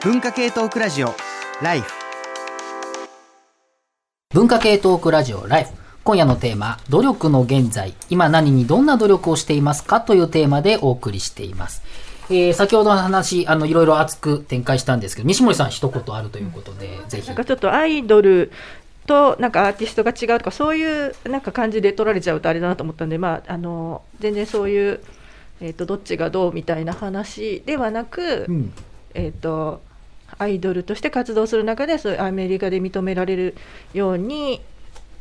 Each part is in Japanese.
文化系トークラジオライフ。文化系トークラジオライフ。今夜のテーマ努力の現在。今何にどんな努力をしていますかというテーマでお送りしています。えー、先ほどの話、あの、いろいろ熱く展開したんですけど、西森さん一言あるということで、ぜひ。なんかちょっとアイドルとなんかアーティストが違うとかそういうなんか感じで取られちゃうとあれだなと思ったんで、まあ、あの全然そういう、えーと、どっちがどうみたいな話ではなく、うん、えーと、アイドルとして活動する中でそういうアメリカで認められるように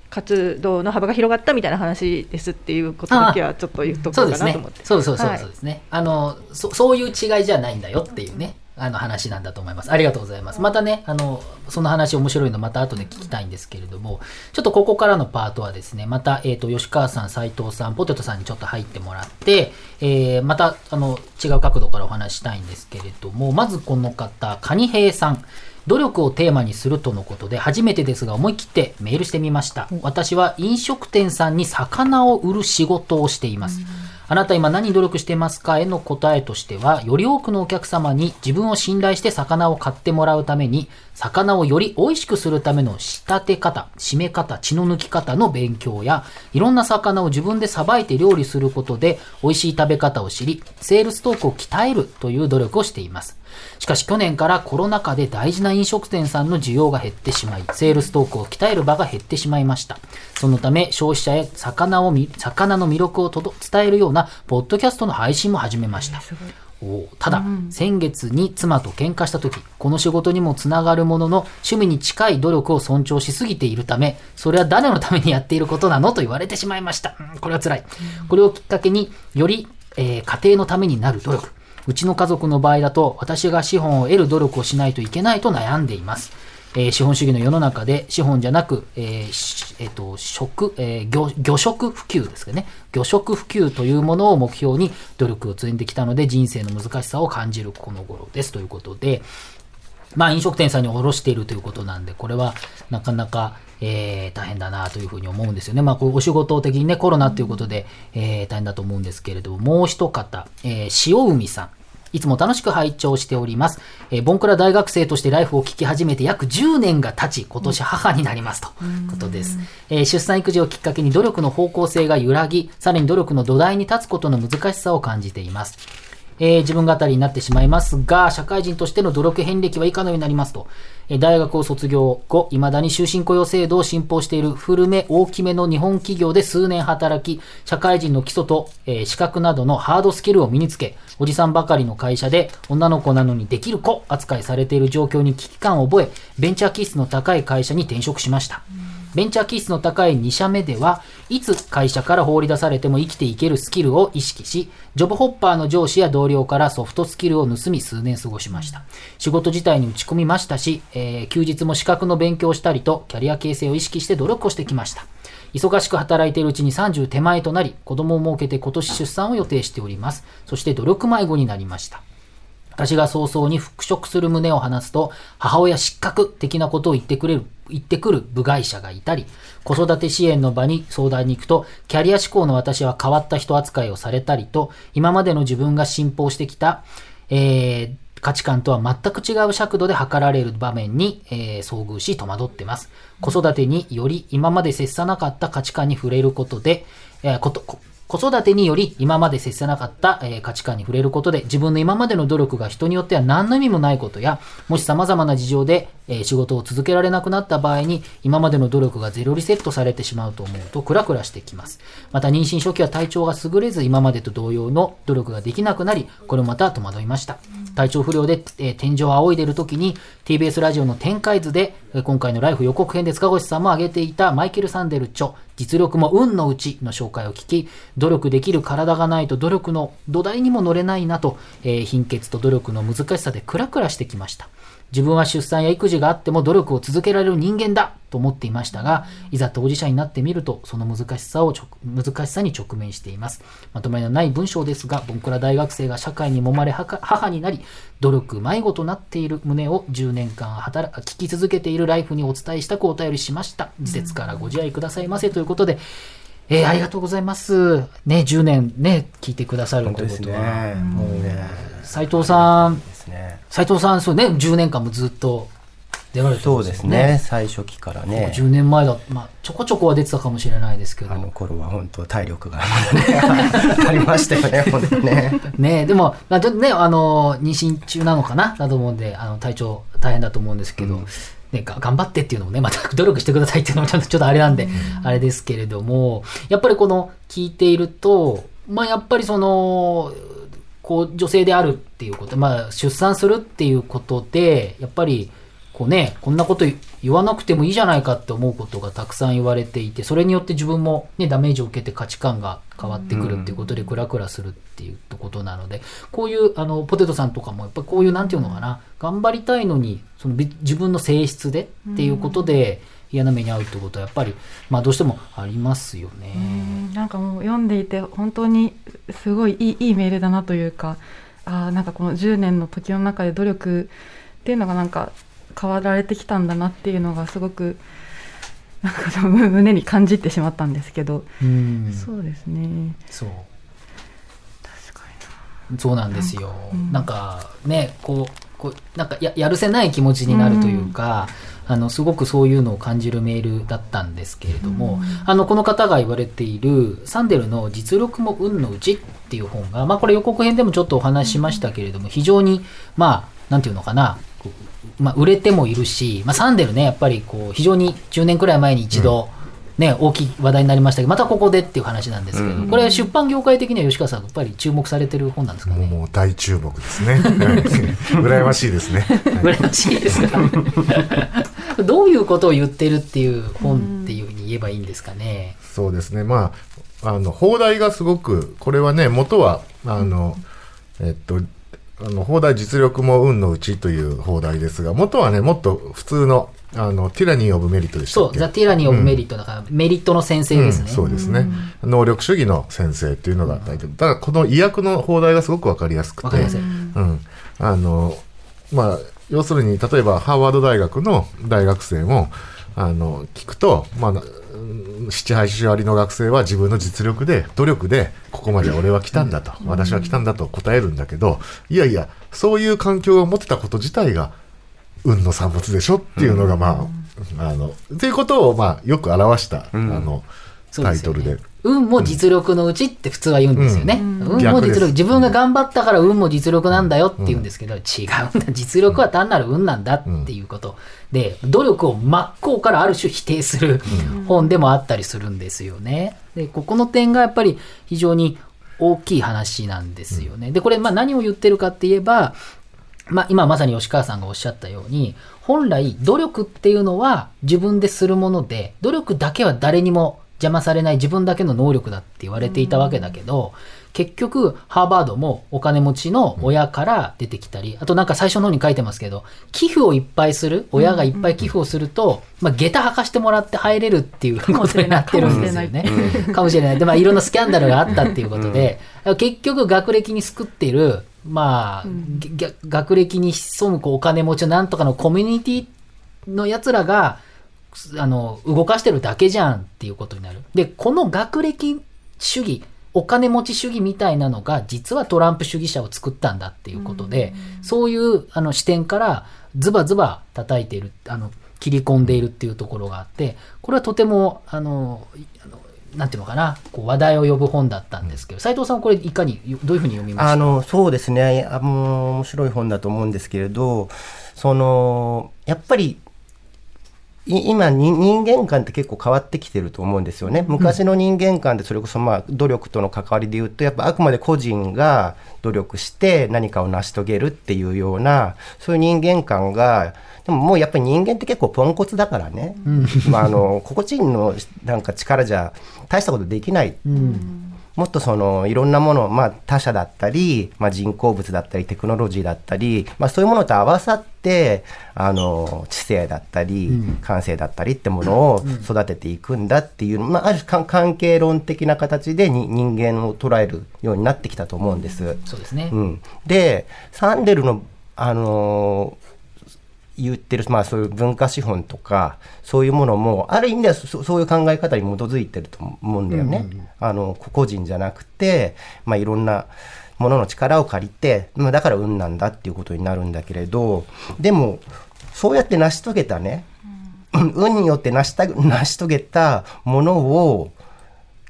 活動の幅が広がったみたいな話ですっていうことだけはちょっと言っとこうかなと思って。そうそうそうそうですね。はい、あのそそういう違いじゃないんだよっていうね。あの話なんだと思います。ありがとうございます。またね、あの、その話面白いのまた後で聞きたいんですけれども、ちょっとここからのパートはですね、また、えっ、ー、と、吉川さん、斉藤さん、ポテトさんにちょっと入ってもらって、えー、また、あの、違う角度からお話したいんですけれども、まずこの方、カニヘイさん。努力をテーマにするとのことで、初めてですが思い切ってメールしてみました。私は飲食店さんに魚を売る仕事をしています。あなた今何努力してますか？への答えとしては、より多くのお客様に自分を信頼して魚を買ってもらうために、魚をより美味しくするための仕立て方、締め方、血の抜き方の勉強や、いろんな魚を自分でさばいて料理することで、美味しい食べ方を知り、セールストークを鍛えるという努力をしています。しかし去年からコロナ禍で大事な飲食店さんの需要が減ってしまい、セールストークを鍛える場が減ってしまいました。そのため、消費者へ魚を魚の魅力を伝えるような、ポッドキャストの配信も始めました。おただ、うん、先月に妻と喧嘩した時、この仕事にもつながるものの、趣味に近い努力を尊重しすぎているため、それは誰のためにやっていることなのと言われてしまいました。うん、これは辛い。これをきっかけにより、えー、家庭のためになる努力、うちの家族の場合だと、私が資本を得る努力をしないといけないと悩んでいます。えー、資本主義の世の中で資本じゃなく、えーえーと食え、魚食普及ですかね魚食普及というものを目標に努力を積んできたので人生の難しさを感じるこの頃ですということで、まあ、飲食店さんに卸しているということなんでこれはなかなか、えー、大変だなというふうに思うんですよね。まあ、こうお仕事的にねコロナということで、えー、大変だと思うんですけれどももう一方、えー、塩海さんいつも楽しく拝聴しております。えー、ボンクラ大学生としてライフを聞き始めて約10年が経ち、今年母になりますということです。えー、出産育児をきっかけに努力の方向性が揺らぎ、さらに努力の土台に立つことの難しさを感じています。えー、自分語りになってしまいますが、社会人としての努力遍歴は以下のようになりますと、え大学を卒業後、未だに終身雇用制度を信奉している古め大きめの日本企業で数年働き、社会人の基礎と、えー、資格などのハードスキルを身につけ、おじさんばかりの会社で女の子なのにできる子扱いされている状況に危機感を覚え、ベンチャー気質の高い会社に転職しました。うんベンチャー気質の高い2社目では、いつ会社から放り出されても生きていけるスキルを意識し、ジョブホッパーの上司や同僚からソフトスキルを盗み数年過ごしました。仕事自体に打ち込みましたし、えー、休日も資格の勉強をしたりと、キャリア形成を意識して努力をしてきました。忙しく働いているうちに30手前となり、子供を設けて今年出産を予定しております。そして努力迷子になりました。私が早々に復職する旨を話すと、母親失格的なことを言ってくれる、言ってくる部外者がいたり、子育て支援の場に相談に行くと、キャリア志向の私は変わった人扱いをされたりと、今までの自分が信奉してきた、えー、価値観とは全く違う尺度で測られる場面に、えー、遭遇し戸惑ってます。子育てにより今まで接さなかった価値観に触れることで、えー、こと、子育てにより今まで接せなかった、えー、価値観に触れることで自分の今までの努力が人によっては何の意味もないことやもし様々な事情で、えー、仕事を続けられなくなった場合に今までの努力がゼロリセットされてしまうと思うとクラクラしてきます。また妊娠初期は体調が優れず今までと同様の努力ができなくなりこれまた戸惑いました。体調不良で、えー、天井を仰いでいる時に TBS ラジオの展開図で、え、今回のライフ予告編で塚越さんも挙げていたマイケル・サンデル著実力も運のうちの紹介を聞き、努力できる体がないと努力の土台にも乗れないなと、えー、貧血と努力の難しさでクラクラしてきました。自分は出産や育児があっても努力を続けられる人間だと思っていましたが、いざ当事者になってみると、その難しさを難しさに直面しています。まとめのない文章ですが、ボンクラ大学生が社会に揉まれ母になり、努力迷子となっている旨を10年間働聞き続けているライフにお伝えしたくお便りしました。時節からご自愛くださいませということで、えー、ありがとうございます。ね、10年ね、聞いてくださるということは。ね、もうね。斉藤さん、ですね。斉藤さんそうね10年間もずっと出られてそうですね。最初期からね。10年前だ、まあ、ちょこちょこは出てたかもしれないですけどあの頃は本当体力が ありましたよね、本当ね。ねでも、まあ、ちょっとね、あの、妊娠中なのかなだと思うんで、あの、体調大変だと思うんですけど、ね、が頑張ってっていうのもね、また 努力してくださいっていうのもちょっと ちょっとあれなんで、あれですけれども、やっぱりこの、聞いていると、まあ、やっぱりその、こう、女性であるっていうこと、まあ、出産するっていうことで、やっぱり、こうね、こんなこと言わなくてもいいじゃないかって思うことがたくさん言われていて、それによって自分もね、ダメージを受けて価値観が変わってくるっていうことでクラクラするっていうことなので、こういう、あの、ポテトさんとかもやっぱりこういう、なんていうのかな、頑張りたいのに、そのび自分の性質でっていうことで嫌な目に遭うってことはやっぱり、まあどうしてもありますよね。うんなんかもう読んでいて本当にすごいいいいいメールだなというかあーなんかこの10年の時の中で努力っていうのがなんか変わられてきたんだなっていうのがすごくなんか胸に感じてしまったんですけど、うん。そうですねそう。確かそうなんですよ。うんなんかね、こう、こうなんかややるせない気持ちになるというか、あの、すごくそういうのを感じるメールだったんですけれども、あの、この方が言われている、サンデルの実力も運のうちっていう本が、まあこれ予告編でもちょっとお話ししましたけれども、非常に、まあ、なんていうのかな、まあ、売れてもいるし、まあ、サンデルね、やっぱりこう、非常に10年くらい前に一度、ね、大きい話題になりましたけど、またここでっていう話なんですけど、これ出版業界的には吉川さん、やっぱり注目されてる本なんですかね。もう大注目ですね。は い羨ましいですね。はい羨ましいですか？どういうことを言ってるっていう本っていうふうに言えばいいんですかね？そうですね。まあ、あの、放題がすごく、これはね、元は、あの、えっと、あの、放題実力も運のうちという放題ですが、元はね、もっと普通の、あの、ティラニー・オブ・メリットでしたそう、っけ？ザ・ティラニー・オブ・メリットだから、メリットの先生ですね。うんそうですね、能力主義の先生っていうのが大体、ただこの医薬の放題がすごくわかりやすくて、わかりやすい。うん、あのまあ要するに例えばハーバード大学の大学生もあの聞くと、まあ、うん78割の学生は自分の実力で努力でここまで俺は来たんだと、私は来たんだと答えるんだけどいやいやそういう環境を持ってたこと自体が運の産物でしょっていうのがまあ、あのっていうことをまあよく表した、あのタイトルで。運も実力のうちって普通は言うんですよね。うん運も実力、自分が頑張ったから運も実力なんだよって言うんですけど、違うんだ。実力は単なる運なんだっていうこと。で、努力を真っ向からある種否定する本でもあったりするんですよね。で、ここの点がやっぱり非常に大きい話なんですよね。で、これ、まあ何を言ってるかって言えば、まあ、今まさに吉川さんがおっしゃったように、本来努力っていうのは自分でするもので、努力だけは誰にも邪魔されない自分だけの能力だって言われていたわけだけど、結局、ハーバードもお金持ちの親から出てきたり、あとなんか最初の方に書いてますけど、寄付をいっぱいする、親がいっぱい寄付をすると、まあ、下駄履かしてもらって入れるっていうことになってるんですよね。かもしれない。で、まあ、いろんなスキャンダルがあったっていうことで、結局学歴に救っている、まあ、ぎゃ学歴に潜むこうお金持ちのなんとかのコミュニティの奴らが、あの、動かしてるだけじゃんっていうことになる。で、この学歴主義、お金持ち主義みたいなのが、実はトランプ主義者を作ったんだっていうことで、そういうあの視点からズバズバ叩いている、あの、切り込んでいるっていうところがあって、これはとても、あの、あのなんていうのかな、こう話題を呼ぶ本だったんですけど、斉藤さん、これ、いかに、どういうふうに読みました？あのそうですね。あもう面白い本だと思うんですけれどそのやっぱりい今に人間観って結構変わってきてると思うんですよね。昔の人間観ってそれこそまあ努力との関わりで言うとやっぱあくまで個人が努力して何かを成し遂げるっていうようなそういう人間観がでももうやっぱり人間って結構ポンコツだからね、まあ、あの個々人のなんか力じゃ大したことできないもっとそのいろんなもの、まあ、他者だったり、まあ、人工物だったりテクノロジーだったり、まあ、そういうものと合わさってあの知性だったり、感性だったりってものを育てていくんだっていう、まあ、ある種関係論的な形でに人間を捉えるようになってきたと思うんです。そうですね。うん、でサンデルの、あのー言ってる、まあ、そういう文化資本とかそういうものもある意味ではそそういう考え方に基づいてると思うんだよね。あの個々人じゃなくて、まあ、いろんなものの力を借りて、まあだから運なんだっていうことになるんだけれど、でも、そうやって成し遂げたね、運によって成した成し遂げたものを、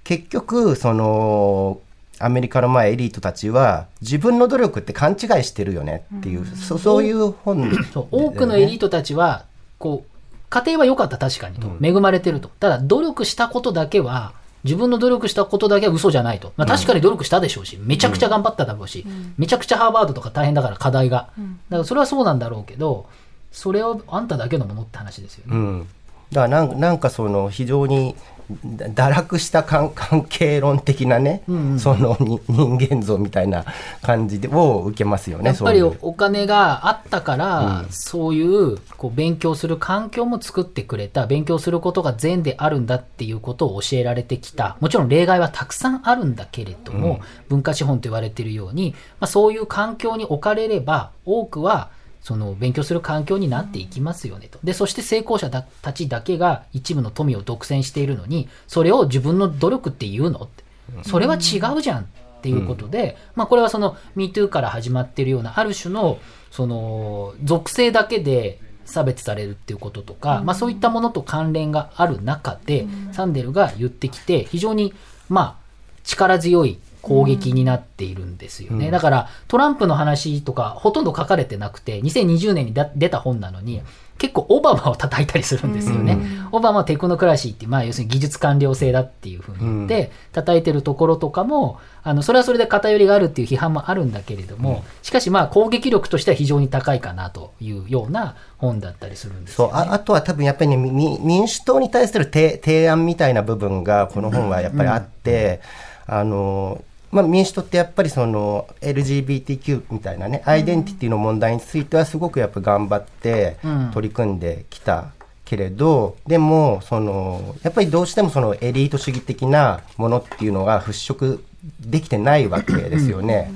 結局、その、アメリカのまあエリートたちは自分の努力って勘違いしてるよねっていう、そそういう本そう多くのエリートたちはこう家庭は良かった確かにと、恵まれてると。ただ努力したことだけは自分の努力したことだけは嘘じゃないと、まあ、確かに努力したでしょうし、めちゃくちゃ頑張っただろうし、めちゃくちゃハーバードとか大変だから課題が、だからそれはそうなんだろうけどそれをあんただけのものって話ですよね、うん、だからなんかその非常にだ堕落した関関係論的なね、そのに人間像みたいな感じでを受けますよねやっぱりお金があったから、そういうこう勉強する環境も作ってくれた勉強することが善であるんだっていうことを教えられてきた。もちろん例外はたくさんあるんだけれども、文化資本と言われているように、まあ、そういう環境に置かれれば多くはその勉強する環境になっていきますよねと。で、そして成功者だたちだけが一部の富を独占しているのに、それを自分の努力って言うのって。それは違うじゃんっていうことで、まあこれはその MeToo から始まっているようなある種のその属性だけで差別されるっていうこととか、まあそういったものと関連がある中で、サンデルが言ってきて、非常にまあ力強い攻撃になっているんですよね。だからトランプの話とかほとんど書かれてなくて、2020年にだ出た本なのに、結構オバマを叩いたりするんですよね。オバマはテクノクラシーってまあ要するに技術官僚性だっていうふうに言って、叩いてるところとかも、あの、それはそれで偏りがあるっていう批判もあるんだけれども、しかしまあ攻撃力としては非常に高いかなというような本だったりするんですよ、ね。そうああとは多分やっぱり、ね、み民主党に対する提提案みたいな部分がこの本はやっぱりあって、あのまあ、民主党ってやっぱりその LGBTQ みたいなねアイデンティティの問題についてはすごくやっぱ頑張ってうん。取り組んできたけれど、でもそのやっぱりどうしてもそのエリート主義的なものっていうのが払拭できてないわけですよね。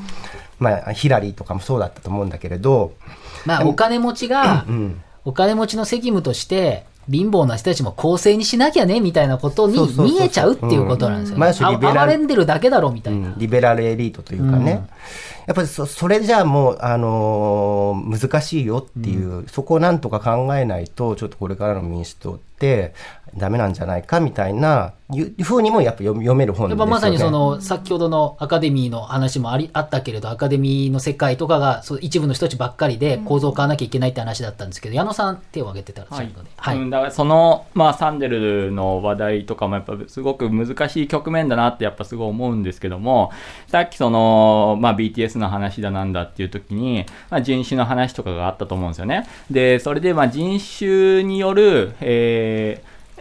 まあ、ヒラリーとかもそうだったと思うんだけれど、まあお金持ちが、うん、お金持ちの責務として、貧乏な人たちも公正にしなきゃねみたいなことに見えちゃうっていうことなんですよね。れんでるだけだろみたいな。うん。リベラルエリートというかね、やっぱりそそれじゃあもう、あのー難しいよっていう、そこをなんとか考えないとちょっとこれからの民主党ってダメなんじゃないかみたいないうふうにもやっぱ読読める本ですよね。やっぱまさにその先ほどのアカデミーの話もありあったけれどアカデミーの世界とかがそう一部の人たちばっかりで構造を変わらなきゃいけないって話だったんですけど、矢野さん手を挙げてたらはい最後で、はい。うん、だからその、まあ、サンデルの話題とかもやっぱすごく難しい局面だなってやっぱすごい思うんですけどもさっきその、まあ、BTS の話だなんだっていう時に、まあ、人種の話とかがあったと思うんですよね。でそれでまあ人種による、えー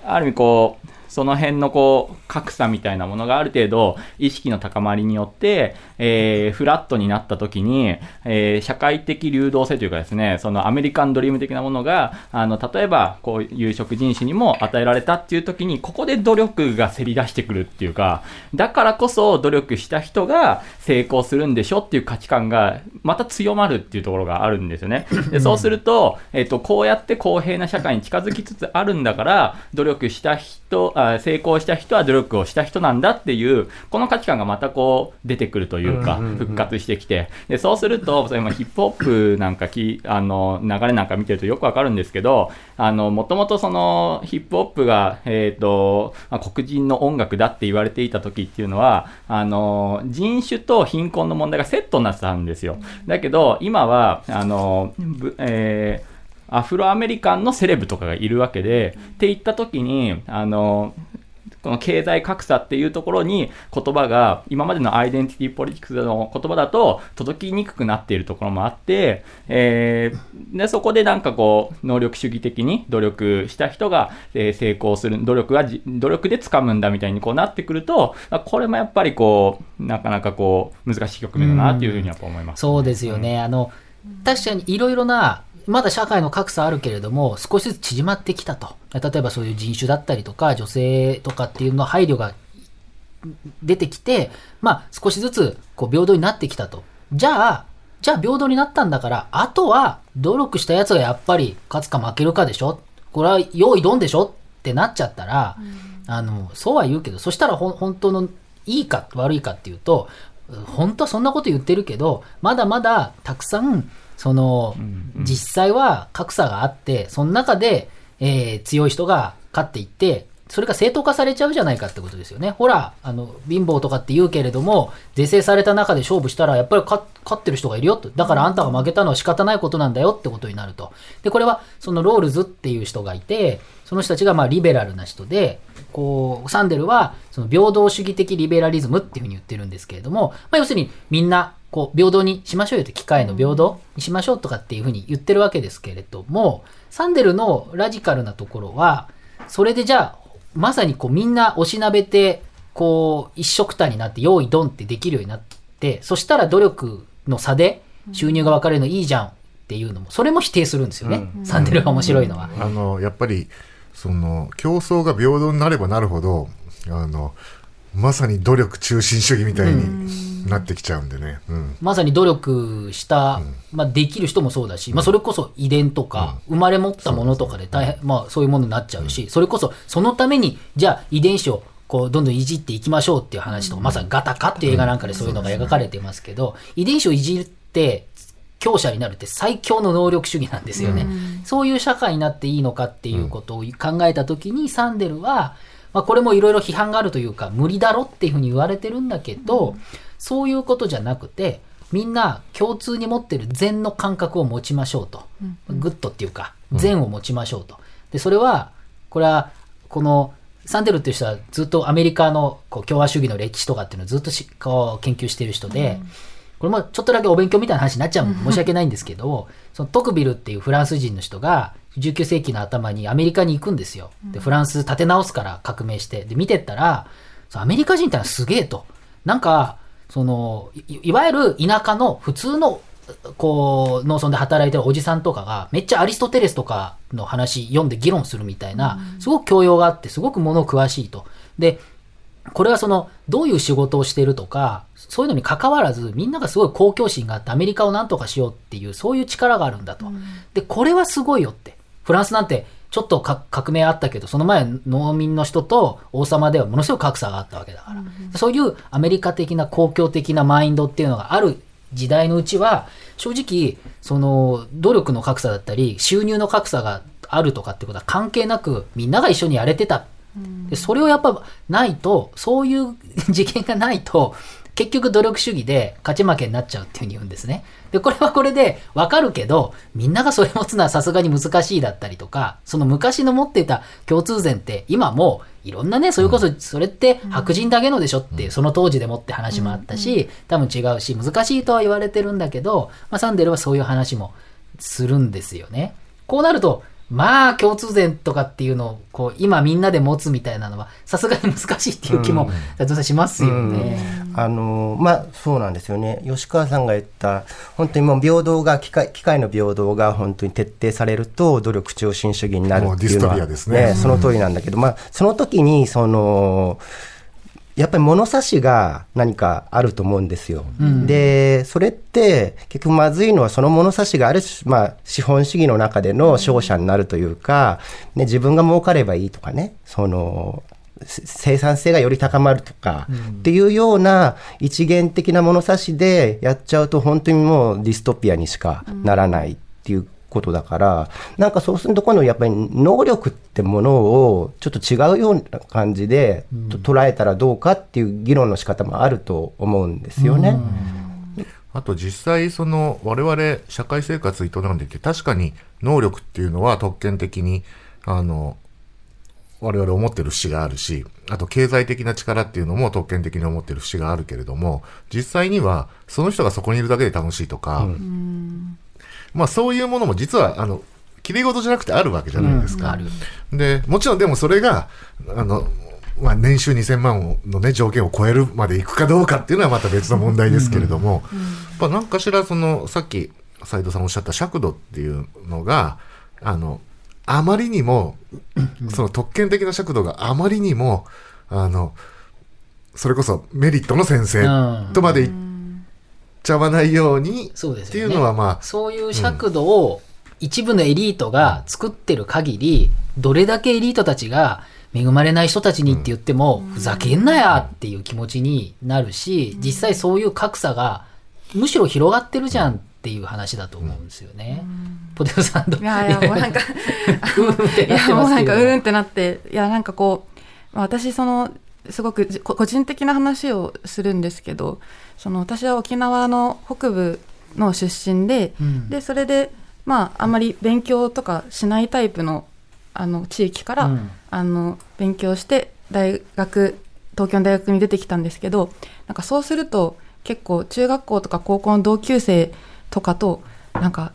ある意味こうその辺のこう格差みたいなものがある程度意識の高まりによって、えーフラットになった時に、えー社会的流動性というかですねそのアメリカンドリーム的なものがあの例えばこう有色人種にも与えられたっていう時にここで努力がせり出してくるっていうかだからこそ努力した人が成功するんでしょっていう価値観がまた強まるっていうところがあるんですよね。でそうすると、えっとこうやって公平な社会に近づきつつあるんだから努力した人成功した人は努力をした人なんだっていうこの価値観がまたこう出てくるというか、復活してきてでそうするとそれもヒップホップなんかきあの流れなんか見てるとよくわかるんですけどもともとそのヒップホップが、えーとまあ、黒人の音楽だって言われていた時っていうのはあの人種と貧困の問題がセットになってたんですよ。だけど今はあの、ぶえーアフロアメリカンのセレブとかがいるわけで、って言った時に、あの、この経済格差っていうところに言葉が今までのアイデンティティポリティクスの言葉だと届きにくくなっているところもあって、えーでそこでなんかこう能力主義的に努力した人が、えー成功する努力が努力で掴むんだみたいにこうなってくるとこれもやっぱりこうなかなかこう難しい局面だなっていうふうにやっぱ思います。そうですよね。あの、確かにいろいろな、まだ社会の格差あるけれども、少しずつ縮まってきたと。例えばそういう人種だったりとか、女性とかっていうの配慮が出てきて、まあ少しずつこう平等になってきたと。じゃあ、じゃあ平等になったんだから、あとは努力したやつがやっぱり勝つか負けるかでしょ？これは用意どんでしょ？ってなっちゃったら、あの、そうは言うけど、そしたら本当のいいか悪いかっていうと、本当はそんなこと言ってるけど、まだまだたくさん、その、実際は格差があって、その中で、えー強い人が勝っていって、それが正当化されちゃうじゃないかってことですよね。ほら、あの、貧乏とかって言うけれども、是正された中で勝負したら、やっぱり勝勝ってる人がいるよと。だからあんたが負けたのは仕方ないことなんだよってことになると。で、これは、そのロールズっていう人がいて、その人たちがまあリベラルな人で、こう、サンデルは、その平等主義的リベラリズムっていうふうに言ってるんですけれども、まあ要するにみんな、こう、平等にしましょうよって、機会の平等にしましょうとかっていうふうに言ってるわけですけれども、サンデルのラジカルなところは、それでじゃあ、まさにこうみんなおしなべて、こう、一色たになって、用意ドンってできるようになって、そしたら努力の差で収入が分かれるのいいじゃんっていうのも、それも否定するんですよね。サンデルが面白いのは。あのやっぱりその競争が平等になればなるほどあのまさに努力中心主義みたいになってきちゃうんでね、うん。まさに努力した、まあ、できる人もそうだし、まあ、それこそ遺伝とか、生まれ持ったものとかで大変、まあ、そういうものになっちゃうし、それこそそのために、じゃあ遺伝子をこうどんどんいじっていきましょうっていう話とか、まさにガタカっていう映画なんかでそういうのが描かれてますけど、遺伝子をいじって、強者になるって最強の能力主義なんですよね。そういう社会になっていいのかっていうことを考えたときに、サンデルは、まあ、これもいろいろ批判があるというか、無理だろっていうふうに言われてるんだけど、そういうことじゃなくて、みんな共通に持ってる善の感覚を持ちましょうと。 good っていうか、善を持ちましょうと。で、それは、これは、この、サンデルっていう人はずっとアメリカのこう共和主義の歴史とかっていうのをずっとしこう研究している人で、これもちょっとだけお勉強みたいな話になっちゃう申し訳ないんですけど、そのトクビルっていうフランス人の人が19世紀の頭にアメリカに行くんですよ。で、フランス立て直すから革命して。で、見てったら、アメリカ人ってのはすげえと。なんか、その、いいわゆる田舎の普通の、こう、農村で働いてるおじさんとかが、めっちゃアリストテレスとかの話読んで議論するみたいな、すごく教養があって、すごくもの詳しいと。で、これはその、どういう仕事をしてるとか、そういうのに関わらず、みんながすごい公共心があって、アメリカをなんとかしようっていう、そういう力があるんだと。で、これはすごいよって。フランスなんて、ちょっとか革命あったけど、その前農民の人と王様ではものすごい格差があったわけだから。そういうアメリカ的な公共的なマインドっていうのがある時代のうちは、正直、その、努力の格差だったり、収入の格差があるとかってことは関係なく、みんなが一緒にやれてた。でそれをやっぱないと、そういう 事件がないと、結局努力主義で勝ち負けになっちゃうっていうふうに言うんですね。で、これはこれでわかるけど、みんながそれ持つのはさすがに難しいだったりとか、その昔の持っていた共通点って今もういろんなね、それこそそれって白人だけのでしょってその当時でもって話もあったし、多分違うし、難しいとは言われてるんだけど、まあ、サンデルはそういう話もするんですよね。こうなると、まあ共通点とかっていうのをこう今みんなで持つみたいなのはさすがに難しいっていう気も斉藤さんしますよね。あのまあそうなんですよね。吉川さんが言った本当にもう平等が機械機械の平等が本当に徹底されると努力中心主義になるっていうのはもうディストピアですねその通りなんだけど、まあその時にそのやっぱり物差しが何かあると思うんですよ。で、それって結局まずいのはその物差しがある種、まあ資本主義の中での勝者になるというか、ね、自分が儲かればいいとかね、その、せ生産性がより高まるとか、っていうような一元的な物差しでやっちゃうと本当にもうディストピアにしかならないっていうことだから、なんかそうすると今度やっぱり能力ってものをちょっと違うような感じでと捉えたらどうかっていう議論の仕方もあると思うんですよね。あと実際その我々社会生活営んでいて確かに能力っていうのは特権的にあの我々思ってる節があるしあと経済的な力っていうのも特権的に思ってる節があるけれども実際にはその人がそこにいるだけで楽しいとか、まあそういうものも実はあの綺麗事じゃなくてあるわけじゃないですか。ある。で、もちろんでもそれが、あの、まあ、年収2000万のね、条件を超えるまでいくかどうかっていうのはまた別の問題ですけれども、まあ、なんかしらその、さっき斉藤さんおっしゃった尺度っていうのが、あの、あまりにも、その特権的な尺度があまりにも、あの、それこそメリットの先生とまで言っちゃわないように、そうですよね。っていうのはまあそういう尺度を一部のエリートが作ってる限り、どれだけエリートたちが恵まれない人たちにって言っても、ふざけんなやっていう気持ちになるし、実際そういう格差がむしろ広がってるじゃんっていう話だと思うんですよね。ポテトサンド。いやいやもうなんか うんっていなってやもうなんますけれどかうーんってなっていやなんかこうまあ私そのすごく個人的な話をするんですけどその私は沖縄の北部の出身で、うん。でそれでまああんまり勉強とかしないタイプのあの地域から、うん。あの勉強して大学東京の大学に出てきたんですけどなんかそうすると結構中学校とか高校の同級生とかとなんか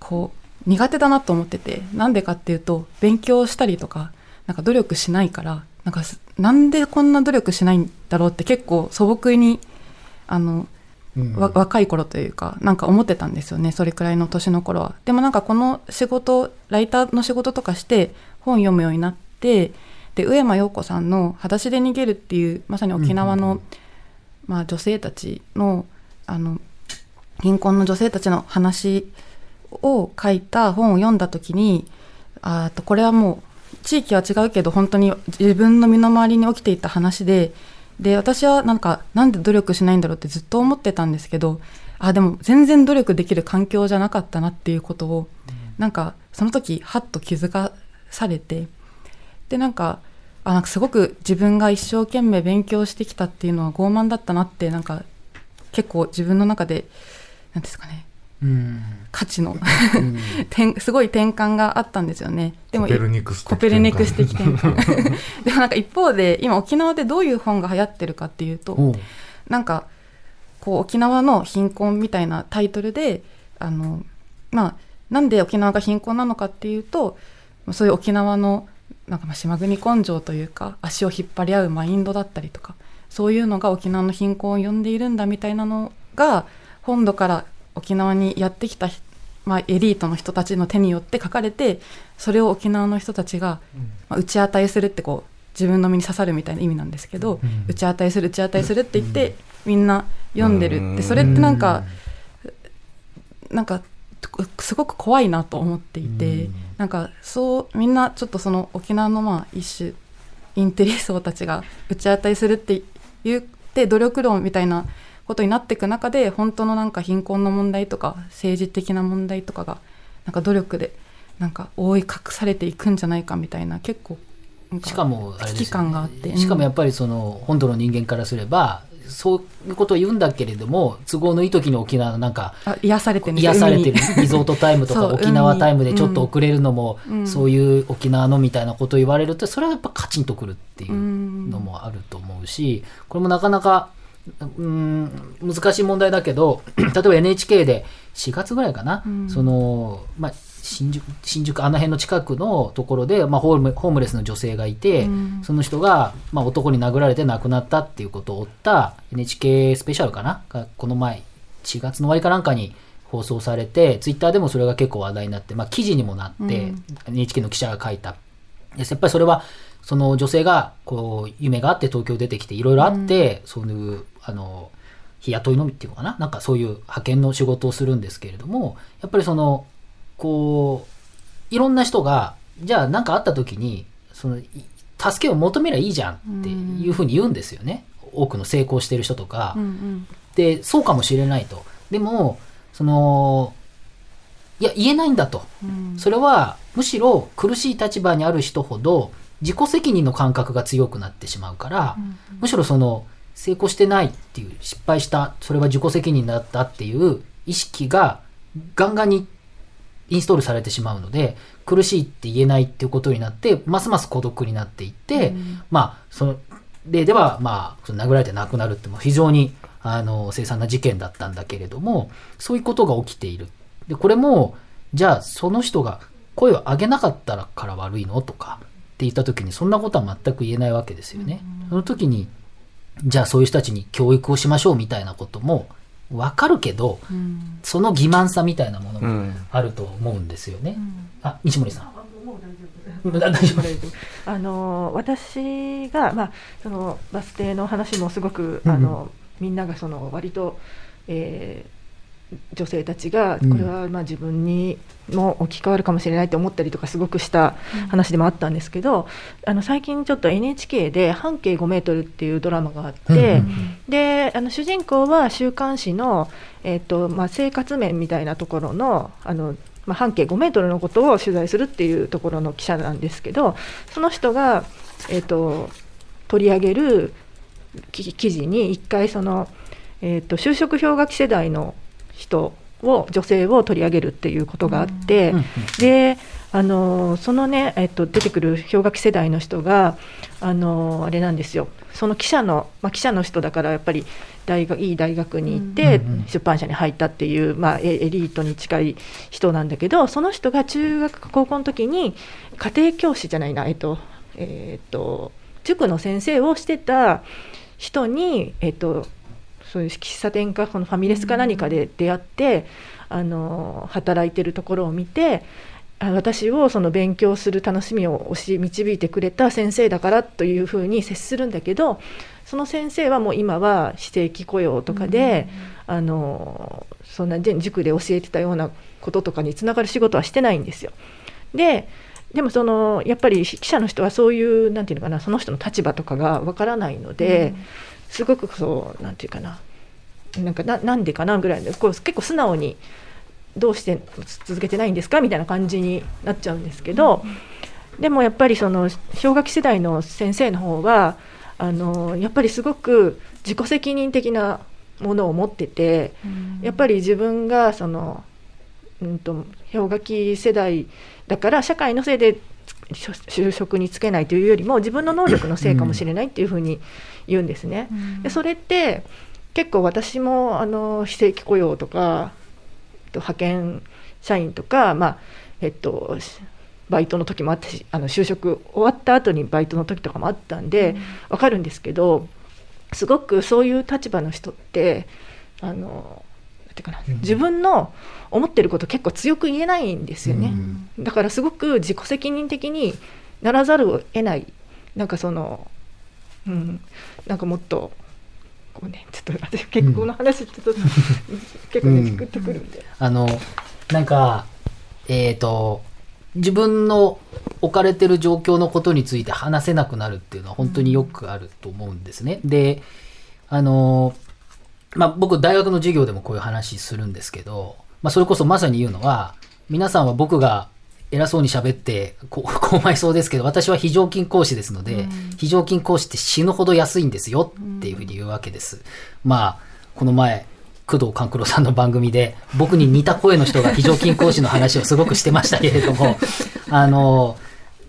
こう苦手だなと思っててなんでかっていうと勉強したりとかなんか努力しないからなんかすなんでこんな努力しないんだろうって結構素朴にあのうん。わ若い頃というかなんか思ってたんですよねそれくらいの年の頃は。でもなんかこの仕事ライターの仕事とかして本読むようになってで上山陽子さんの「裸足で逃げる」っていうまさに沖縄の、まあ、女性たちのあの貧困の女性たちの話を書いた本を読んだ時にあーとこれはもう地域は違うけど本当に自分の身の回りに起きていた話でで私はなんかなんで努力しないんだろうってずっと思ってたんですけどあでも全然努力できる環境じゃなかったなっていうことを、なんかその時ハッと気づかされてでなんかあなんかすごく自分が一生懸命勉強してきたっていうのは傲慢だったなってなんか結構自分の中でなんですかねうん価値の。すごい転換があったんですよね。でもコペルニクス的転換 でもなんか一方で今沖縄でどういう本が流行ってるかっていうとなんかこう沖縄の貧困みたいなタイトルであのまあなんで沖縄が貧困なのかっていうとそういう沖縄のなんかまあ島国根性というか足を引っ張り合うマインドだったりとかそういうのが沖縄の貧困を呼んでいるんだみたいなのが本土から沖縄にやってきた、まあ、エリートの人たちの手によって書かれてそれを沖縄の人たちが、まあ、打ち値するってこう自分の身に刺さるみたいな意味なんですけど、うん。打ち値する打ち値するって言って、みんな読んでるってそれってなんか、なんかすごく怖いなと思っていて、うん。なんかそうみんなちょっとその沖縄のまあ一種インテリ層たちが打ち当たりするって言って努力論みたいなことになっていく中で本当のなんか貧困の問題とか政治的な問題とかがなんか努力でなんか覆い隠されていくんじゃないかみたいな結構しかも危機感があってしかもやっぱりその本土の人間からすればそういうことを言うんだけれども都合のいい時に沖縄のなんかあ癒されてる癒されてる。リゾートタイムとか沖縄タイムでちょっと遅れるのも、うん。そういう沖縄のみたいなことを言われるとそれはやっぱカチンとくるっていううんのもあると思うしこれもなかなかうん難しい問題だけど 例えば NHK で4月ぐらいかな、うん。そのまあ新宿新宿あの辺の近くのところで、まあ、ホームホームレスの女性がいて、うん。その人が、まあ、男に殴られて亡くなったっていうことを追った NHK スペシャルかな？がこの前4月の終わりかなんかに放送されてツイッターでもそれが結構話題になって、まあ、記事にもなって、うん。NHK の記者が書いた。でやっぱりそれはその女性がこう夢があって東京出てきていろいろあって、そういうあの日雇いのみっていうのかな？なんかそういう派遣の仕事をするんですけれどもやっぱりそのこういろんな人がじゃあ何かあった時にそのい助けを求めりゃいいじゃんっていうふうに言うんですよね、多くの成功してる人とか。うんうん。でそうかもしれないと。でもそのいや言えないんだと。うん。それはむしろ苦しい立場にある人ほど自己責任の感覚が強くなってしまうから、むしろその成功してないっていう失敗したそれは自己責任だったっていう意識がガンガンにインストールされてしまうので苦しいって言えないっていうことになってますます孤独になっていって、うん。まあその例ではまあ殴られて亡くなるってもう非常にあの凄惨な事件だったんだけれどもそういうことが起きている。でこれもじゃあその人が声を上げなかったから悪いの？とかって言った時にそんなことは全く言えないわけですよね。その時にじゃあそういう人たちに教育をしましょうみたいなことも分かるけどうん。その欺瞞さみたいなものもうん。あると思うんですよね。あ西森さん。うん 大丈夫。あの私が、まあ、そのバス停の話もすごく、あのみんながその割と、えー女性たちがうんこれはまあ自分にも置き換わるかもしれないと思ったりとかすごくした話でもあったんですけど、あの最近ちょっと NHK で「半径5メートル」っていうドラマがあって、であの主人公は週刊誌の、えっとまあ、生活面みたいなところのあの、まあ、半径5メートルのことを取材するっていうところの記者なんですけどその人が、えっと取り上げる記記事に一回その、えっと就職氷河期世代の人を女性を取り上げるっていうことがあって、うんうんであのそのね、えっと、出てくる氷河期世代の人があのあれなんですよ。その記者の、まあ、記者の人だからやっぱり大学いい大学に行って出版社に入ったっていう、まあ、エエリートに近い人なんだけどその人が中学か高校の時に家庭教師じゃないなえっとえっと塾の先生をしてた人に、えっと、そういう喫茶店かこのファミレスか何かで出会って、あの働いてるところを見てあ私をその勉強する楽しみを教え導いてくれた先生だからというふうに接するんだけどその先生はもう今は非正規雇用とかで、あのそんなで塾で教えてたようなこととかにつながる仕事はしてないんですよ。ででもそのやっぱり記者の人はそういうなんていうのかなその人の立場とかがわからないので、すごくそうなんていうかななんかななんでかなぐらいでこう結構素直にどうして続けてないんですか？みたいな感じになっちゃうんですけど、でもやっぱりその氷河期世代の先生の方はあのやっぱりすごく自己責任的なものを持ってて、やっぱり自分がその、うん、と氷河期世代だから社会のせいで就就職に就けないというよりも自分の能力のせいかもしれないっていうふうに言うんですね。でそれって結構私もあの非正規雇用とかえっと派遣社員とか、まあえっと、しバイトの時もあったしあの就職終わった後にバイトの時とかもあったんで、わかるんですけどすごくそういう立場の人ってあのなんてかな自分の思ってること結構強く言えないんですよね。だからすごく自己責任的にならざるを得ない。なんかその、うん、なんかもっとこうねちょっと私結構この話ちょっと、結構ねチクッとくるんで。あの、なんか、えっ、と、自分の置かれてる状況のことについて話せなくなるっていうのは本当によくあると思うんですね。で、あの、まあ、僕大学の授業でもこういう話するんですけど、まあ、それこそまさに言うのは、皆さんは僕が偉そうに喋って、こう、こうまいそうですけど、私は非常勤講師ですので、非常勤講師って死ぬほど安いんですよっていうふうに言うわけです。まあ、この前、工藤官九郎さんの番組で、僕に似た声の人が非常勤講師の話をすごくしてましたけれども、あの、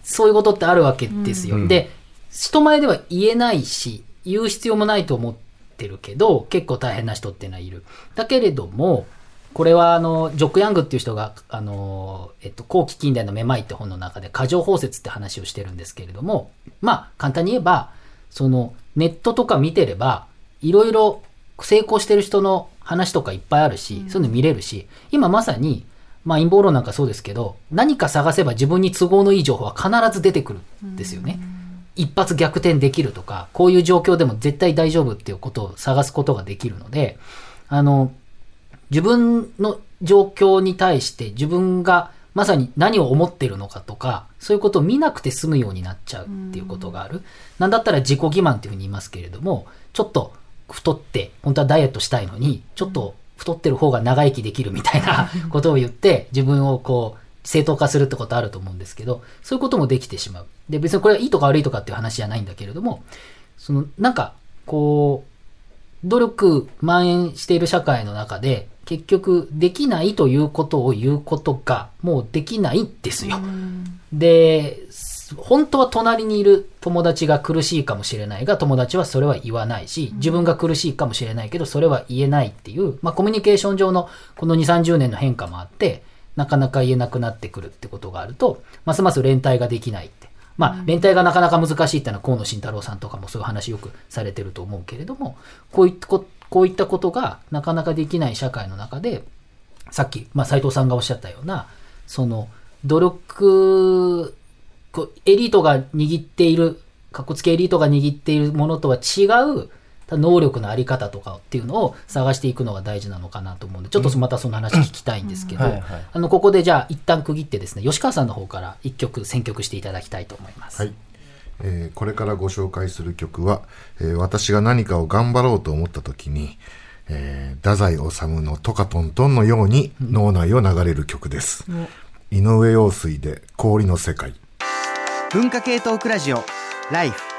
そういうことってあるわけですよ。うんで、人前では言えないし、言う必要もないと思ってるけど、結構大変な人っていうのはいる。だけれども、これはあの、ジョック・ヤングっていう人が、あの、えっと、後期近代のめまいって本の中で過剰包摂って話をしてるんですけれども、まあ、簡単に言えば、その、ネットとか見てれば、いろいろ成功してる人の話とかいっぱいあるし、そういうの見れるし、今まさに、まあ陰謀論なんかそうですけど、何か探せば自分に都合のいい情報は必ず出てくるんですよね。一発逆転できるとか、こういう状況でも絶対大丈夫っていうことを探すことができるので、あの、自分の状況に対して自分がまさに何を思ってるのかとか、そういうことを見なくて済むようになっちゃうっていうことがある。なんだったら自己欺瞞っていうふうに言いますけれども、ちょっと太って、本当はダイエットしたいのに、ちょっと太ってる方が長生きできるみたいな ことを言って、自分をこう、正当化するってことあると思うんですけど、そういうこともできてしまう。で、別にこれはいいとか悪いとかっていう話じゃないんだけれども、その、なんか、こう、努力蔓延している社会の中で、結局、できないということを言うことが、もうできないんですよ。で、本当は隣にいる友達が苦しいかもしれないが、友達はそれは言わないし、自分が苦しいかもしれないけど、それは言えないっていう、まあコミュニケーション上のこの2、30年の変化もあって、なかなか言えなくなってくるってことがあると、ますます連帯ができないって。まあ、連帯がなかなか難しいってのは河野慎太郎さんとかもそういう話よくされてると思うけれども、こういったここういったことがなかなかできない社会の中で、さっき、まあ、斉藤さんがおっしゃったような、その、努力、エリートが握っている、かっこつけエリートが握っているものとは違う、能力のあり方とかっていうのを探していくのが大事なのかなと思うんでちょっとまたその話聞きたいんですけど、はいはい。あのここでじゃあ一旦区切ってですね吉川さんの方から一曲選曲していただきたいと思います。はい、えーこれからご紹介する曲は、えー私が何かを頑張ろうと思った時に、えー太宰治の「トカトントン」のように脳内を流れる曲です、井上陽水で「氷の世界」文化系トークラジオライフ